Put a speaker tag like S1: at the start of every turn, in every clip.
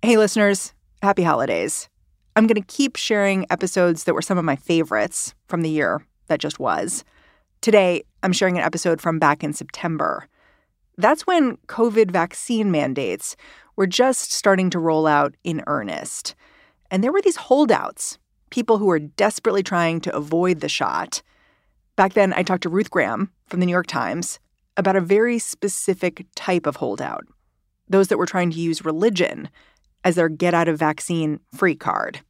S1: Hey, listeners, happy holidays. I'm going to keep sharing episodes that were some of my favorites from the year that just was. Today, I'm sharing an episode from back in September. That's when COVID vaccine mandates were just starting to roll out in earnest. And there were these holdouts, people who were desperately trying to avoid the shot. Back then, I talked to Ruth Graham from the New York Times about a very specific type of holdout those that were trying to use religion as their get out of vaccine free card.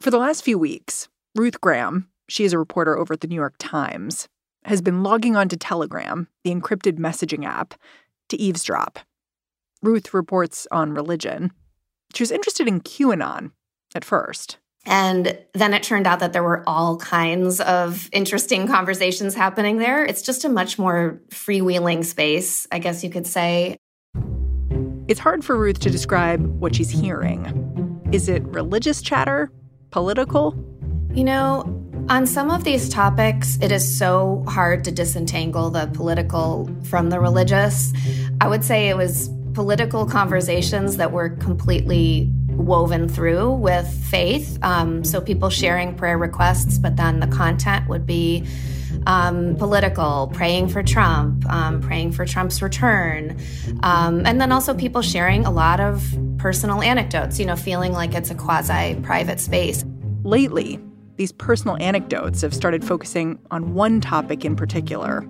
S1: For the last few weeks, Ruth Graham, she is a reporter over at the New York Times, has been logging on to Telegram, the encrypted messaging app, to eavesdrop. Ruth reports on religion. She was interested in QAnon at first.
S2: And then it turned out that there were all kinds of interesting conversations happening there. It's just a much more freewheeling space, I guess you could say.
S1: It's hard for Ruth to describe what she's hearing. Is it religious chatter? Political?
S2: You know, on some of these topics, it is so hard to disentangle the political from the religious. I would say it was political conversations that were completely woven through with faith. Um, so people sharing prayer requests, but then the content would be um, political, praying for Trump, um, praying for Trump's return. Um, and then also people sharing a lot of personal anecdotes, you know, feeling like it's a quasi private space.
S1: Lately, these personal anecdotes have started focusing on one topic in particular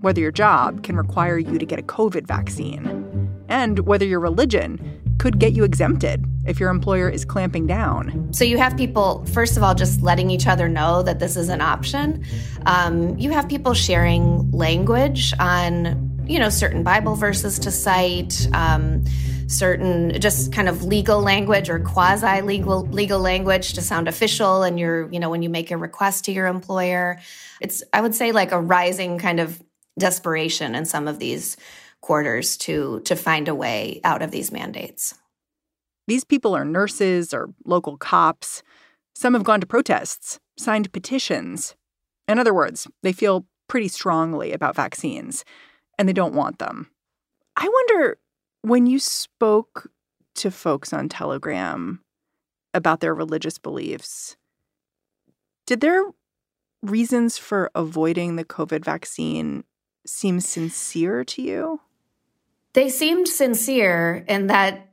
S1: whether your job can require you to get a COVID vaccine, and whether your religion could get you exempted if your employer is clamping down.
S2: So you have people, first of all, just letting each other know that this is an option. Um, you have people sharing language on, you know, certain Bible verses to cite. Um, certain just kind of legal language or quasi legal legal language to sound official and you're you know when you make a request to your employer it's i would say like a rising kind of desperation in some of these quarters to to find a way out of these mandates.
S1: These people are nurses or local cops. Some have gone to protests, signed petitions. In other words, they feel pretty strongly about vaccines and they don't want them. I wonder when you spoke to folks on Telegram about their religious beliefs, did their reasons for avoiding the COVID vaccine seem sincere to you?
S2: They seemed sincere in that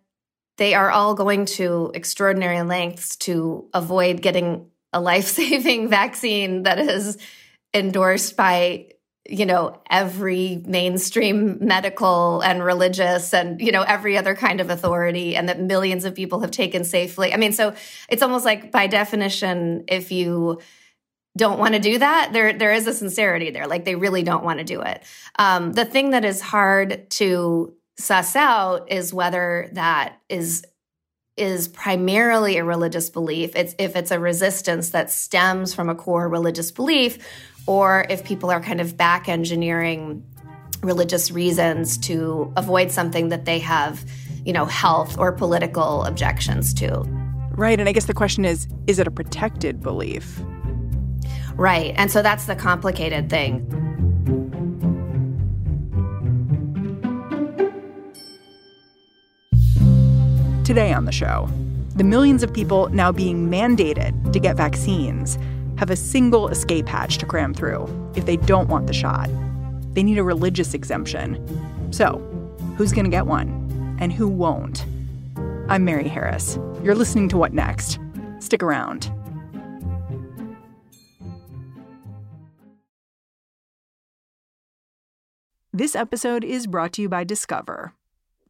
S2: they are all going to extraordinary lengths to avoid getting a life saving vaccine that is endorsed by you know every mainstream medical and religious and you know every other kind of authority and that millions of people have taken safely. I mean so it's almost like by definition if you don't want to do that there there is a sincerity there. Like they really don't want to do it. Um, the thing that is hard to suss out is whether that is is primarily a religious belief it's if it's a resistance that stems from a core religious belief or if people are kind of back engineering religious reasons to avoid something that they have you know health or political objections to
S1: right and i guess the question is is it a protected belief
S2: Right. And so that's the complicated thing.
S1: Today on the show, the millions of people now being mandated to get vaccines have a single escape hatch to cram through if they don't want the shot. They need a religious exemption. So, who's going to get one and who won't? I'm Mary Harris. You're listening to What Next? Stick around. This episode is brought to you by Discover.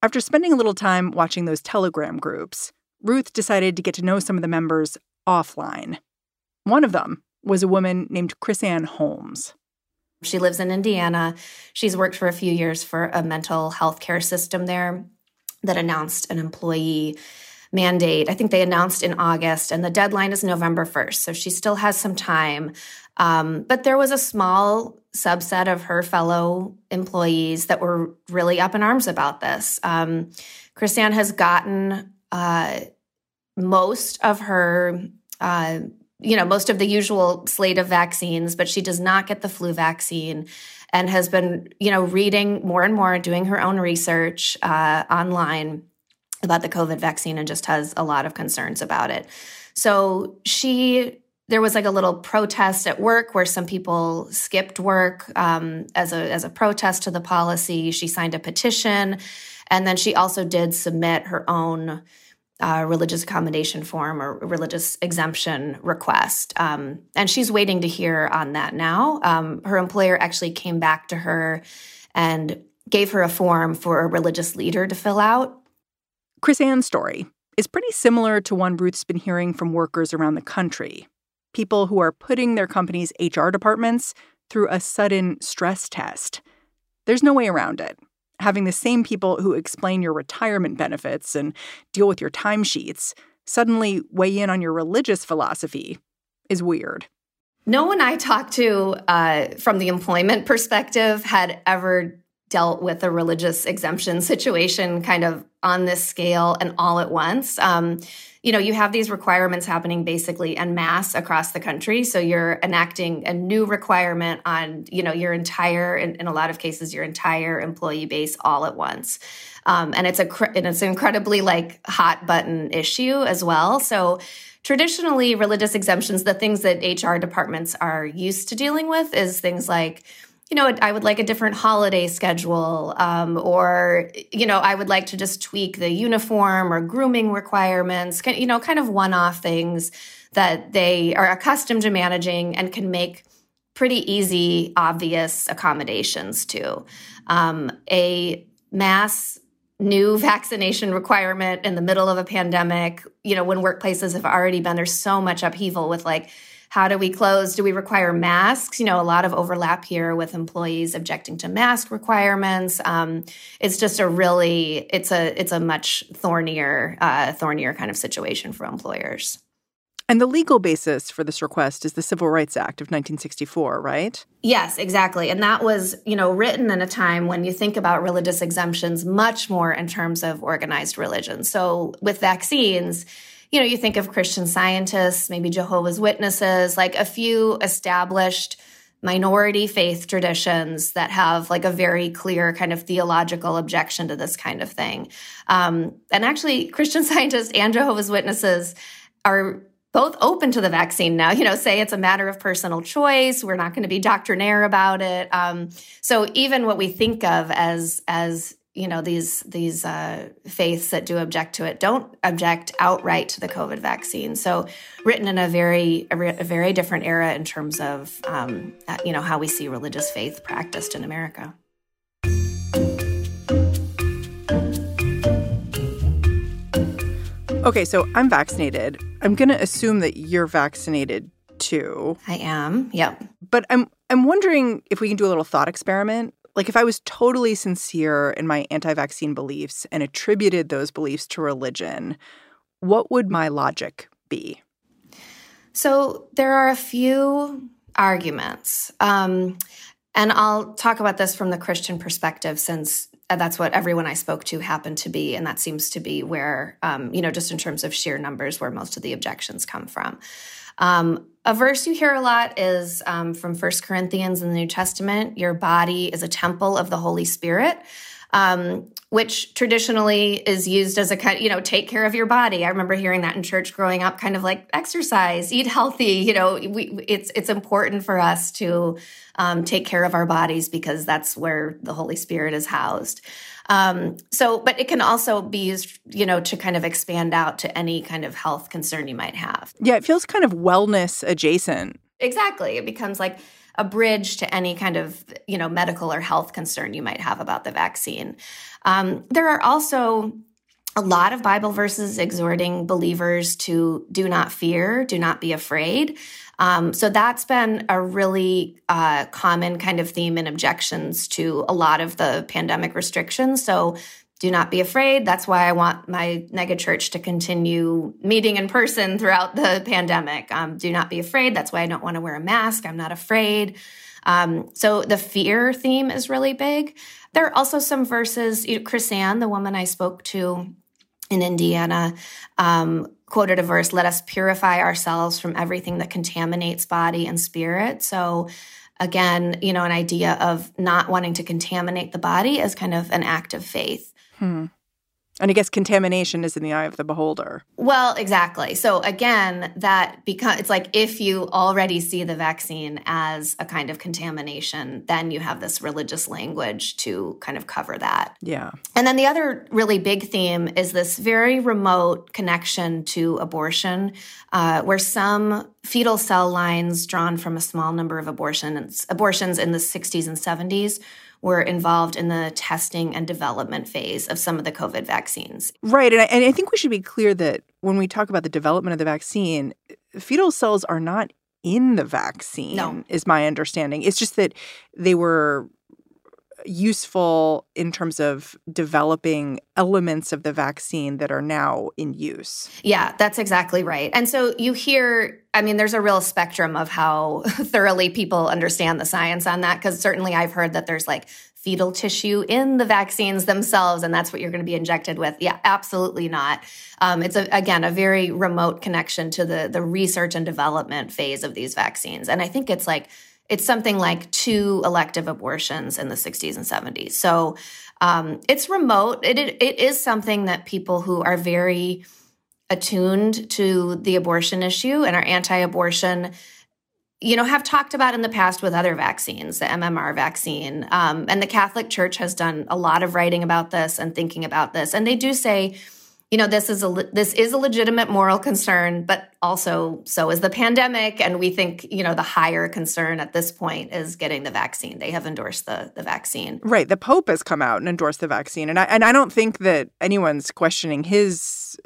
S1: After spending a little time watching those Telegram groups, Ruth decided to get to know some of the members offline. One of them was a woman named KrisAnne Holmes.
S2: She lives in Indiana. She's worked for a few years for a mental health care system there that announced an employee mandate. I think they announced in August, and the deadline is November 1st. So she still has some time. Um, but there was a small subset of her fellow employees that were really up in arms about this. Um, KrisAnne has gotten uh, most of her uh, you know, most of the usual slate of vaccines, but she does not get the flu vaccine and has been, you know, reading more and more, doing her own research uh, online about the COVID vaccine and just has a lot of concerns about it. So she, there was like a little protest at work where some people skipped work um, as a as a protest to the policy. She signed a petition, and then she also did submit her own uh, religious accommodation form or religious exemption request. Um, and she's waiting to hear on that now. Um, her employer actually came back to her and gave her a form for a religious leader to fill out.
S1: KrisAnne's story is pretty similar to one Ruth's been hearing from workers around the country people who are putting their company's HR departments through a sudden stress test. There's no way around it having the same people who explain your retirement benefits and deal with your timesheets suddenly weigh in on your religious philosophy is weird.
S2: No one I talked to uh, from the employment perspective had ever dealt with a religious exemption situation kind of on this scale and all at once. Um, you know, you have these requirements happening basically en masse across the country. So you're enacting a new requirement on, you know, your entire, in, in a lot of cases, your entire employee base all at once. Um, and it's a and it's an incredibly like hot button issue as well. So traditionally, religious exemptions, the things that HR departments are used to dealing with, is things like you know, I would like a different holiday schedule, um, or, you know, I would like to just tweak the uniform or grooming requirements, you know, kind of one off things that they are accustomed to managing and can make pretty easy, obvious accommodations to. Um, a mass new vaccination requirement in the middle of a pandemic, you know, when workplaces have already been, there's so much upheaval with like, how do we close? Do we require masks? You know, a lot of overlap here with employees objecting to mask requirements. Um, it's just a really, it's a, it's a much thornier, uh, thornier kind of situation for employers.
S1: And the legal basis for this request is the Civil Rights Act of 1964, right?
S2: Yes, exactly. And that was, you know, written in a time when you think about religious exemptions much more in terms of organized religion. So with vaccines, you know, you think of Christian scientists, maybe Jehovah's Witnesses, like a few established minority faith traditions that have like a very clear kind of theological objection to this kind of thing. Um, and actually, Christian scientists and Jehovah's Witnesses are both open to the vaccine now. You know, say it's a matter of personal choice. We're not going to be doctrinaire about it. Um, so even what we think of as as you know these these uh, faiths that do object to it don't object outright to the COVID vaccine. So written in a very a, a very different era in terms of um, uh, you know how we see religious faith practiced in America.
S1: Okay, so I'm vaccinated. I'm going to assume that you're vaccinated too.
S2: I am. Yep.
S1: But I'm I'm wondering if we can do a little thought experiment. Like, if I was totally sincere in my anti vaccine beliefs and attributed those beliefs to religion, what would my logic be?
S2: So, there are a few arguments. Um, and I'll talk about this from the Christian perspective since that's what everyone I spoke to happened to be. And that seems to be where, um, you know, just in terms of sheer numbers, where most of the objections come from. Um, a verse you hear a lot is um, from First Corinthians in the New Testament. Your body is a temple of the Holy Spirit. um, which traditionally is used as a kind, you know, take care of your body. I remember hearing that in church growing up, kind of like exercise, eat healthy. You know, we, it's it's important for us to um, take care of our bodies because that's where the Holy Spirit is housed. Um, so, but it can also be used, you know, to kind of expand out to any kind of health concern you might have.
S1: Yeah, it feels kind of wellness adjacent.
S2: Exactly. It becomes like a bridge to any kind of you know medical or health concern you might have about the vaccine. Um, there are also a lot of Bible verses exhorting believers to do not fear, do not be afraid. Um, so that's been a really uh, common kind of theme and objections to a lot of the pandemic restrictions. So do not be afraid. That's why I want my megachurch to continue meeting in person throughout the pandemic. Um, do not be afraid. That's why I don't want to wear a mask. I'm not afraid. Um, so the fear theme is really big. There are also some verses. You know, KrisAnne, the woman I spoke to in Indiana, um, quoted a verse: "Let us purify ourselves from everything that contaminates body and spirit." So again, you know, an idea of not wanting to contaminate the body as kind of an act of faith.
S1: Hmm. And I guess contamination is in the eye of the beholder.
S2: Well, exactly. So again, that because it's like if you already see the vaccine as a kind of contamination, then you have this religious language to kind of cover that.
S1: Yeah.
S2: And then the other really big theme is this very remote connection to abortion, uh, where some fetal cell lines drawn from a small number of abortions abortions in the 60s and 70s were involved in the testing and development phase of some of the COVID vaccines.
S1: Right. And I, and I think we should be clear that when we talk about the development of the vaccine, fetal cells are not in the vaccine,
S2: no.
S1: is my understanding. It's just that they were useful in terms of developing elements of the vaccine that are now in use.
S2: Yeah, that's exactly right. And so you hear, I mean, there's a real spectrum of how thoroughly people understand the science on that, because certainly I've heard that there's like fetal tissue in the vaccines themselves, and that's what you're going to be injected with. Yeah, absolutely not. Um, it's a, again a very remote connection to the the research and development phase of these vaccines, and I think it's like it's something like two elective abortions in the 60s and 70s. So um, it's remote. It, it, it is something that people who are very attuned to the abortion issue and are anti-abortion you know have talked about in the past with other vaccines the mmr vaccine um, and the catholic church has done a lot of writing about this and thinking about this and they do say you know this is a this is a legitimate moral concern but also so is the pandemic. And we think you know the higher concern at this point is getting the vaccine. They have endorsed the the vaccine.
S1: Right. The pope has come out and endorsed the vaccine. And i and i don't think that anyone's questioning his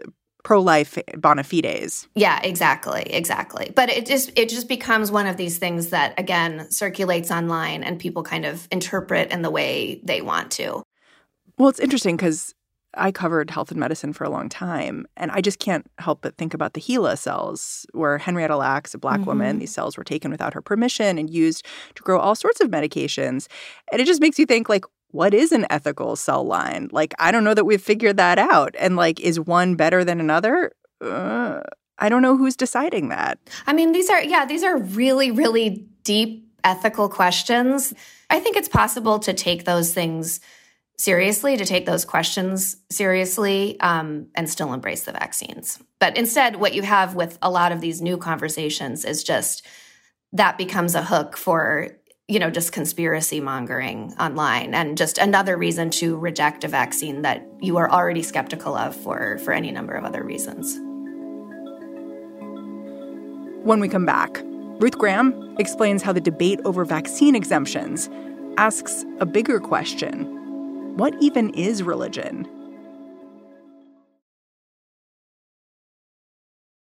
S1: pro-life bona fides.
S2: Yeah exactly. Exactly. But it just it just becomes one of these things that again circulates online and people kind of interpret in the way they want to.
S1: Well it's interesting because I covered health and medicine for a long time, and I just can't help but think about the HeLa cells, where Henrietta Lacks, a black mm-hmm. woman, these cells were taken without her permission and used to grow all sorts of medications. And it just makes you think, like, what is an ethical cell line? Like, I don't know that we've figured that out. And, like, is one better than another? Uh, I don't know who's deciding that.
S2: I mean, these are, yeah, these are really, really deep ethical questions. I think it's possible to take those things seriously, to take those questions seriously, um, and still embrace the vaccines. But instead, what you have with a lot of these new conversations is just that becomes a hook for you know just conspiracy mongering online and just another reason to reject a vaccine that you are already skeptical of for for any number of other reasons
S1: when we come back ruth graham explains how the debate over vaccine exemptions asks a bigger question what even is religion?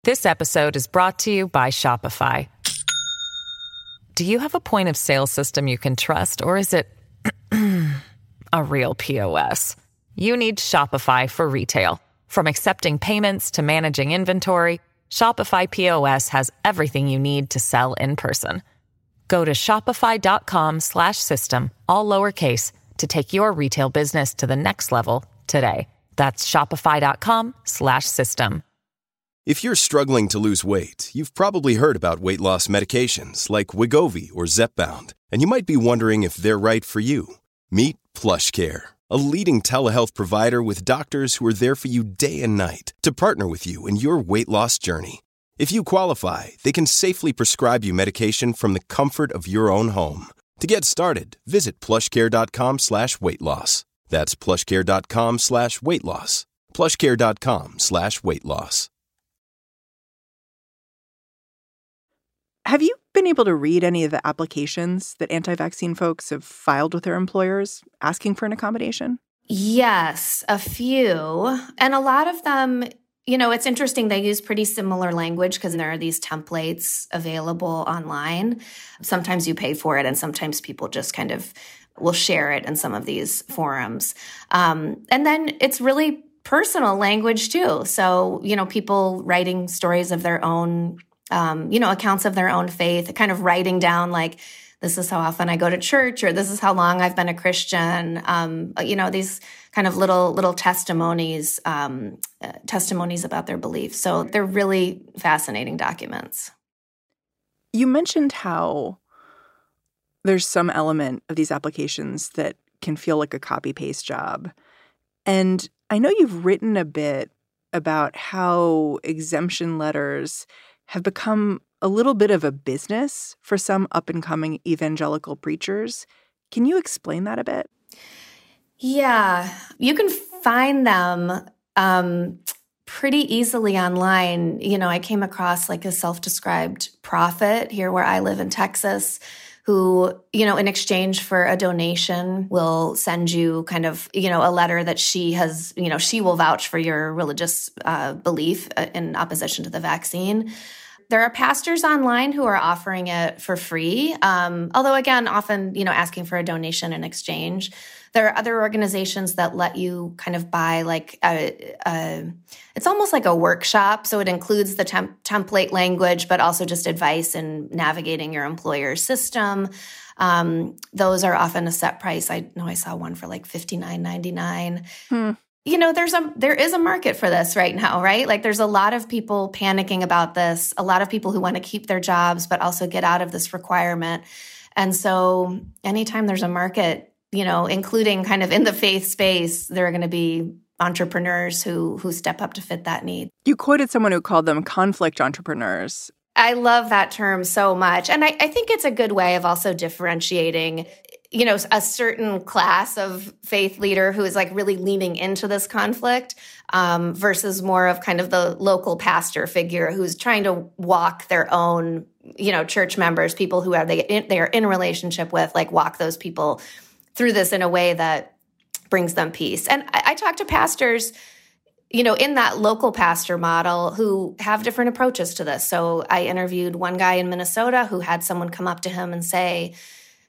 S3: This episode is brought to you by Shopify. Do you have a point of sale system you can trust, or is it a real POS? You need Shopify for retail. From accepting payments to managing inventory, Shopify POS has everything you need to sell in person. Go to shopify.com/system all lowercase to take your retail business to the next level today. That's shopify.com slash system.
S4: If you're struggling to lose weight, you've probably heard about weight loss medications like Wegovy or Zepbound, and you might be wondering if they're right for you. Meet PlushCare a leading telehealth provider with doctors who are there for you day and night to partner with you in your weight loss journey. If you qualify, they can safely prescribe you medication from the comfort of your own home. To get started, visit plushcare.com slash weight loss. That's plushcare.com slash weight loss. Plushcare.com slash weight loss.
S1: Have you been able to read any of the applications that anti vaccine folks have filed with their employers asking for an accommodation?
S2: Yes, a few. And a lot of them, you know, it's interesting. They use pretty similar language because there are these templates available online. Sometimes you pay for it, and sometimes people just kind of will share it in some of these forums. Um, and then it's really personal language too. So, you know, people writing stories of their own um, you know, accounts of their own faith, kind of writing down like, this is how often I go to church, or this is how long I've been a Christian. Um, you know, these kind of little little testimonies, um, uh, testimonies about their beliefs. So they're really fascinating documents.
S1: You mentioned how there's some element of these applications that can feel like a copy paste job, and I know you've written a bit about how exemption letters have become a little bit of a business for some up and coming evangelical preachers. Can you explain that a bit?
S2: Yeah, you can find them um, pretty easily online. You know, I came across like a self described prophet here where I live in Texas who, you know, in exchange for a donation will send you kind of, you know, a letter that she has, you know, she will vouch for your religious uh, belief uh, in opposition to the vaccine. There are pastors online who are offering it for free, um, although again, often you know asking for a donation in exchange. There are other organizations that let you kind of buy like a, a it's almost like a workshop, so it includes the temp- template language, but also just advice in navigating your employer's system. Um, those are often a set price. I know I saw one for like fifty nine ninety nine. Hmm you know there's a there is a market for this right now right? Like there's a lot of people panicking about this a lot of people who want to keep their jobs but also get out of this requirement. And so anytime there's a market you know including kind of in the faith space there are going to be entrepreneurs who who step up to fit that need.
S1: You quoted someone who called them conflict entrepreneurs.
S2: I love that term so much. And I, I, think it's a good way of also differentiating you know a certain class of faith leader who is like really leaning into this conflict um, versus more of kind of the local pastor figure who's trying to walk their own you know church members people who are they they are in relationship with like walk those people through this in a way that brings them peace and I, I talk to pastors you know, in that local pastor model who have different approaches to this. So I interviewed one guy in Minnesota who had someone come up to him and say,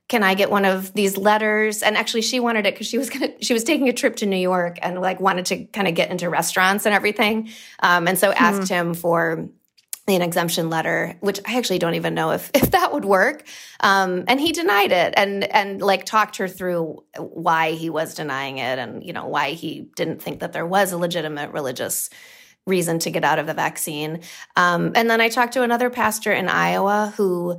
S2: can I get one of these letters? And actually, she wanted it because she was gonna, she was taking a trip to New York and like wanted to kind of get into restaurants and everything. Um, and so asked mm. him for an exemption letter, which I actually don't even know if if that would work. Um, and he denied it and and like talked her through why he was denying it and you know why he didn't think that there was a legitimate religious reason to get out of the vaccine. Um, and then I talked to another pastor in Iowa who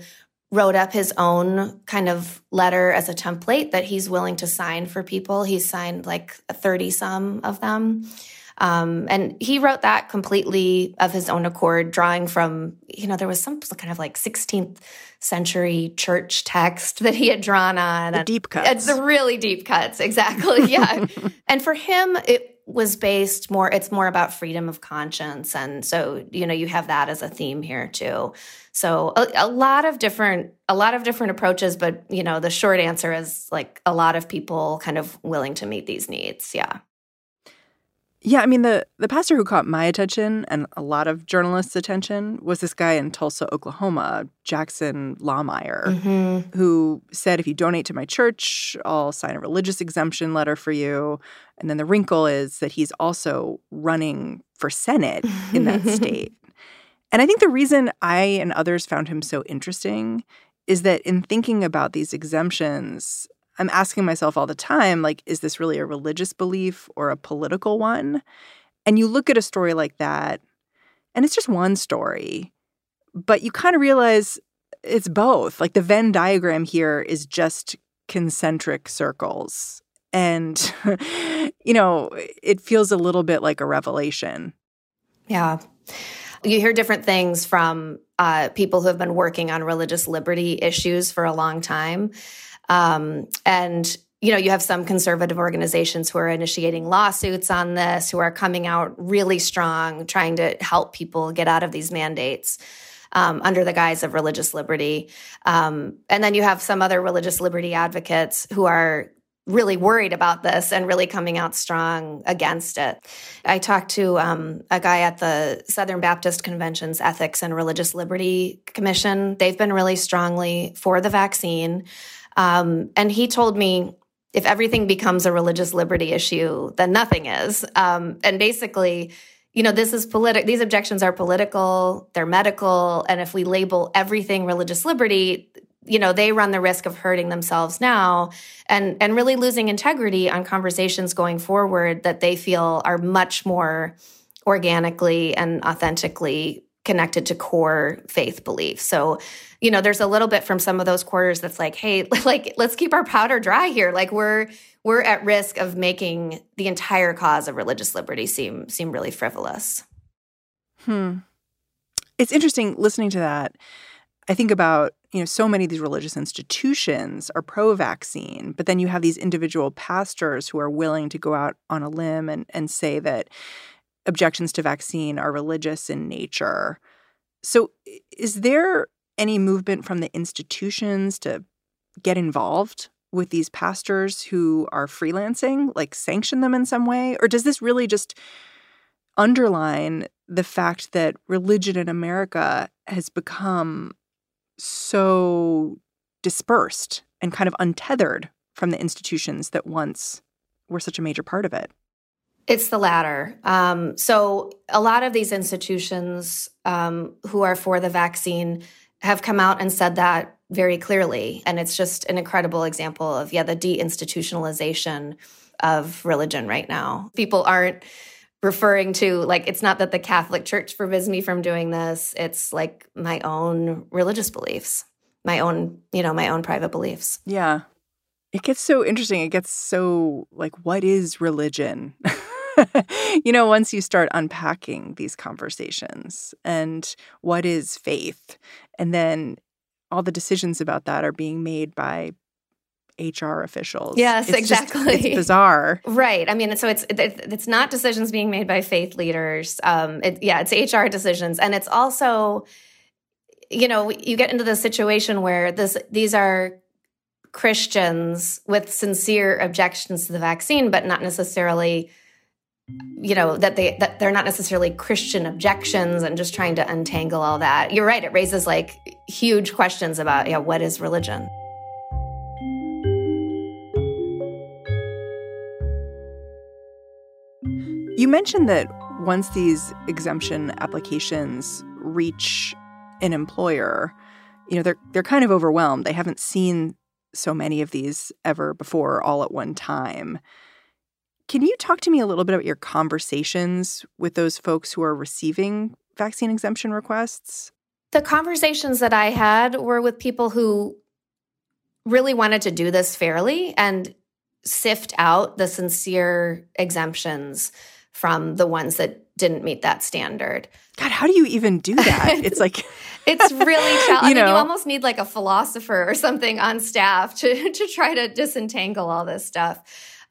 S2: wrote up his own kind of letter as a template that he's willing to sign for people. He's signed like 30 some of them. Um, and he wrote that completely of his own accord, drawing from, you know, there was some kind of like 16th century church text that he had drawn on.
S1: The deep cuts.
S2: It's the really deep cuts, exactly. Yeah. and for him, it was based more, it's more about freedom of conscience. And so, you know, you have that as a theme here too. So a, a, lot of different, a lot of different approaches, but you know, the short answer is like a lot of people kind of willing to meet these needs. Yeah.
S1: Yeah, I mean the the pastor who caught my attention and a lot of journalists' attention was this guy in Tulsa, Oklahoma, Jackson Lahmeyer, mm-hmm. who said, "If you donate to my church, I'll sign a religious exemption letter for you." And then the wrinkle is that he's also running for Senate in that state. And I think the reason I and others found him so interesting is that in thinking about these exemptions, I'm asking myself all the time like, is this really a religious belief or a political one? And you look at a story like that, and it's just one story, but you kind of realize it's both. Like the Venn diagram here is just concentric circles. And, you know, it feels a little bit like a revelation.
S2: Yeah. You hear different things from uh, people who have been working on religious liberty issues for a long time. Um, and you know, you have some conservative organizations who are initiating lawsuits on this, who are coming out really strong, trying to help people get out of these mandates um, under the guise of religious liberty. Um, and then you have some other religious liberty advocates who are really worried about this and really coming out strong against it. I talked to um, a guy at the Southern Baptist Convention's Ethics and Religious Liberty Commission. They've been really strongly for the vaccine. Um, and he told me if everything becomes a religious liberty issue, then nothing is. Um, and basically, you know, this is political. These objections are political, they're medical. And if we label everything religious liberty, you know, they run the risk of hurting themselves now and, and really losing integrity on conversations going forward that they feel are much more organically and authentically connected to core faith beliefs. So, you know, there's a little bit from some of those quarters that's like, hey, like let's keep our powder dry here. Like we're we're at risk of making the entire cause of religious liberty seem seem really frivolous.
S1: Hmm. It's interesting listening to that. I think about, you know, so many of these religious institutions are pro-vaccine, but then you have these individual pastors who are willing to go out on a limb and and say that objections to vaccine are religious in nature. So, is there any movement from the institutions to get involved with these pastors who are freelancing, like sanction them in some way? Or does this really just underline the fact that religion in America has become so dispersed and kind of untethered from the institutions that once were such a major part of it?
S2: It's the latter. Um, so, a lot of these institutions um, who are for the vaccine have come out and said that very clearly. And it's just an incredible example of, yeah, the deinstitutionalization of religion right now. People aren't referring to, like, it's not that the Catholic Church forbids me from doing this, it's like my own religious beliefs, my own, you know, my own private beliefs.
S1: Yeah. It gets so interesting. It gets so, like, what is religion? you know, once you start unpacking these conversations and what is faith, and then all the decisions about that are being made by HR officials.
S2: Yes,
S1: it's
S2: exactly.
S1: Just, it's bizarre,
S2: right? I mean, so it's it's not decisions being made by faith leaders. Um, it, yeah, it's HR decisions, and it's also, you know, you get into the situation where this these are Christians with sincere objections to the vaccine, but not necessarily you know that they that they're not necessarily christian objections and just trying to untangle all that you're right it raises like huge questions about yeah what is religion
S1: you mentioned that once these exemption applications reach an employer you know they're they're kind of overwhelmed. They haven't seen so many of these ever before all at one time. Can you talk to me a little bit about your conversations with those folks who are receiving vaccine exemption requests?
S2: The conversations that I had were with people who really wanted to do this fairly and sift out the sincere exemptions from the ones that didn't meet that standard.
S1: God, how do you even do that? It's like
S2: it's really challenging. you, know, you almost need like a philosopher or something on staff to to try to disentangle all this stuff.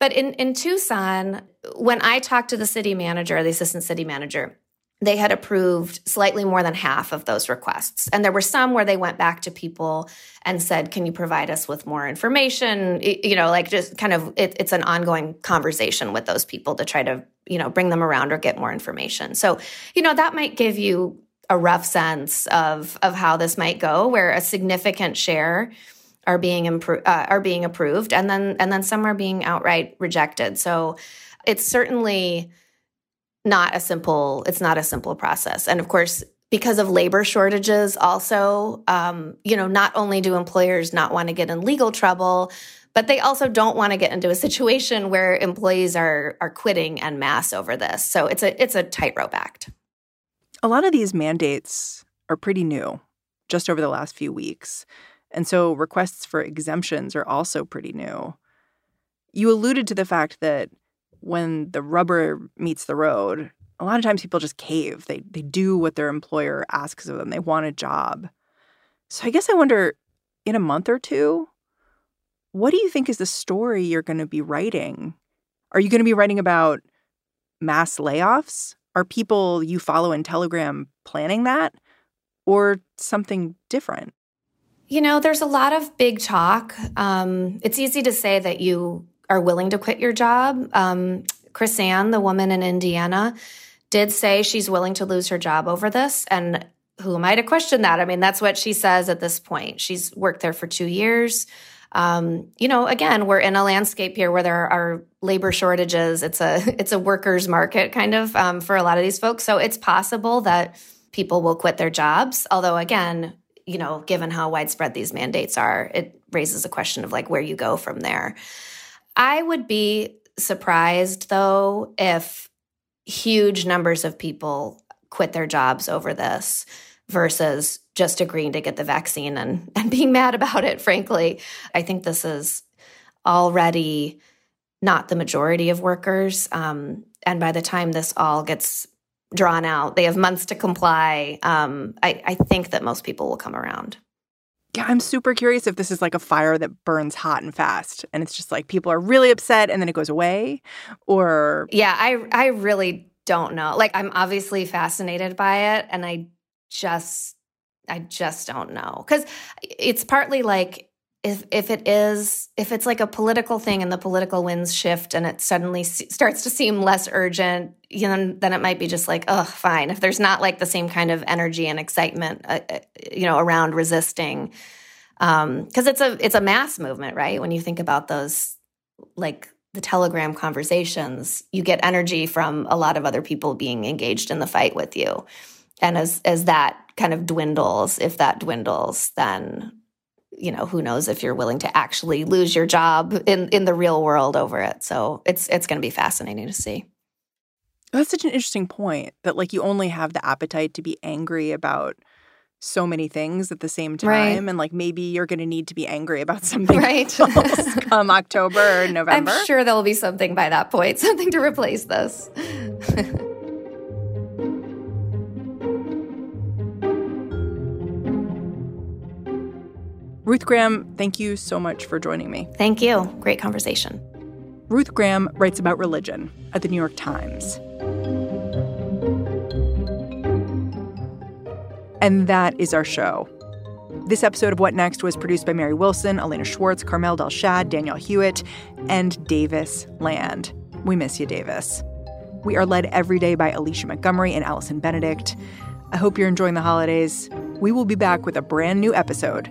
S2: But in, in Tucson, when I talked to the city manager, the assistant city manager, they had approved slightly more than half of those requests. And there were some where they went back to people and said, Can you provide us with more information? You know, like just kind of, it, it's an ongoing conversation with those people to try to, you know, bring them around or get more information. So, you know, that might give you a rough sense of, of how this might go, where a significant share are being impro- uh, are being approved and then and then some are being outright rejected so it's certainly not a simple it's not a simple process. And of course because of labor shortages also um, you know not only do employers not want to get in legal trouble but they also don't want to get into a situation where employees are are quitting en masse over this. So it's a it's a tightrope act.
S1: A lot of these mandates are pretty new just over the last few weeks. And so requests for exemptions are also pretty new. You alluded to the fact that when the rubber meets the road, a lot of times people just cave. They they do what their employer asks of them. They want a job. So I guess I wonder in a month or two, what do you think is the story you're going to be writing? Are you going to be writing about mass layoffs? Are people you follow in Telegram planning that or something different?
S2: You know, there's a lot of big talk. Um, it's easy to say that you are willing to quit your job. Um, KrisAnne, the woman in Indiana, did say she's willing to lose her job over this. And who am I to question that? I mean, that's what she says at this point. She's worked there for two years. Um, you know, again, we're in a landscape here where there are labor shortages. It's a it's a workers market kind of um, for a lot of these folks. So it's possible that people will quit their jobs. Although, again, you know, given how widespread these mandates are, it raises a question of like where you go from there. I would be surprised though if huge numbers of people quit their jobs over this versus just agreeing to get the vaccine and, and being mad about it, frankly. I think this is already not the majority of workers. Um, and by the time this all gets drawn out, they have months to comply. Um, I, I think that most people will come around.
S1: Yeah, I'm super curious if this is like a fire that burns hot and fast and it's just like people are really upset and then it goes away or
S2: Yeah, I I really don't know. Like I'm obviously fascinated by it and I just I just don't know. Cuz it's partly like if if it is if it's like a political thing and the political winds shift and it suddenly starts to seem less urgent, you know, then it might be just like, oh, fine. If there's not like the same kind of energy and excitement, uh, uh you know, around resisting, because um, it's a it's a mass movement, right? When you think about those like the telegram conversations you get energy from a lot of other people being engaged in the fight with you and as as that kind of dwindles if that dwindles then you know who knows if you're willing to actually lose your job in in the real world over it so it's it's going to be fascinating to see
S1: that's such an interesting point that like you only have the appetite to be angry about so many things at the same time right. and like maybe you're going to need to be angry about something right come October or November.
S2: I'm sure there will be something by that point, something to replace this.
S1: Ruth Graham, thank you so much for joining me.
S2: Thank you. Great conversation.
S1: Ruth Graham writes about religion at the New York Times. And that is our show. This episode of What Next was produced by Mary Wilson, Elena Schwartz, Carmel Delshad, Danielle Hewitt, and Davis Land. We miss you, Davis. We are led every day by Alicia Montgomery and Allison Benedict. I hope you're enjoying the holidays. We will be back with a brand new episode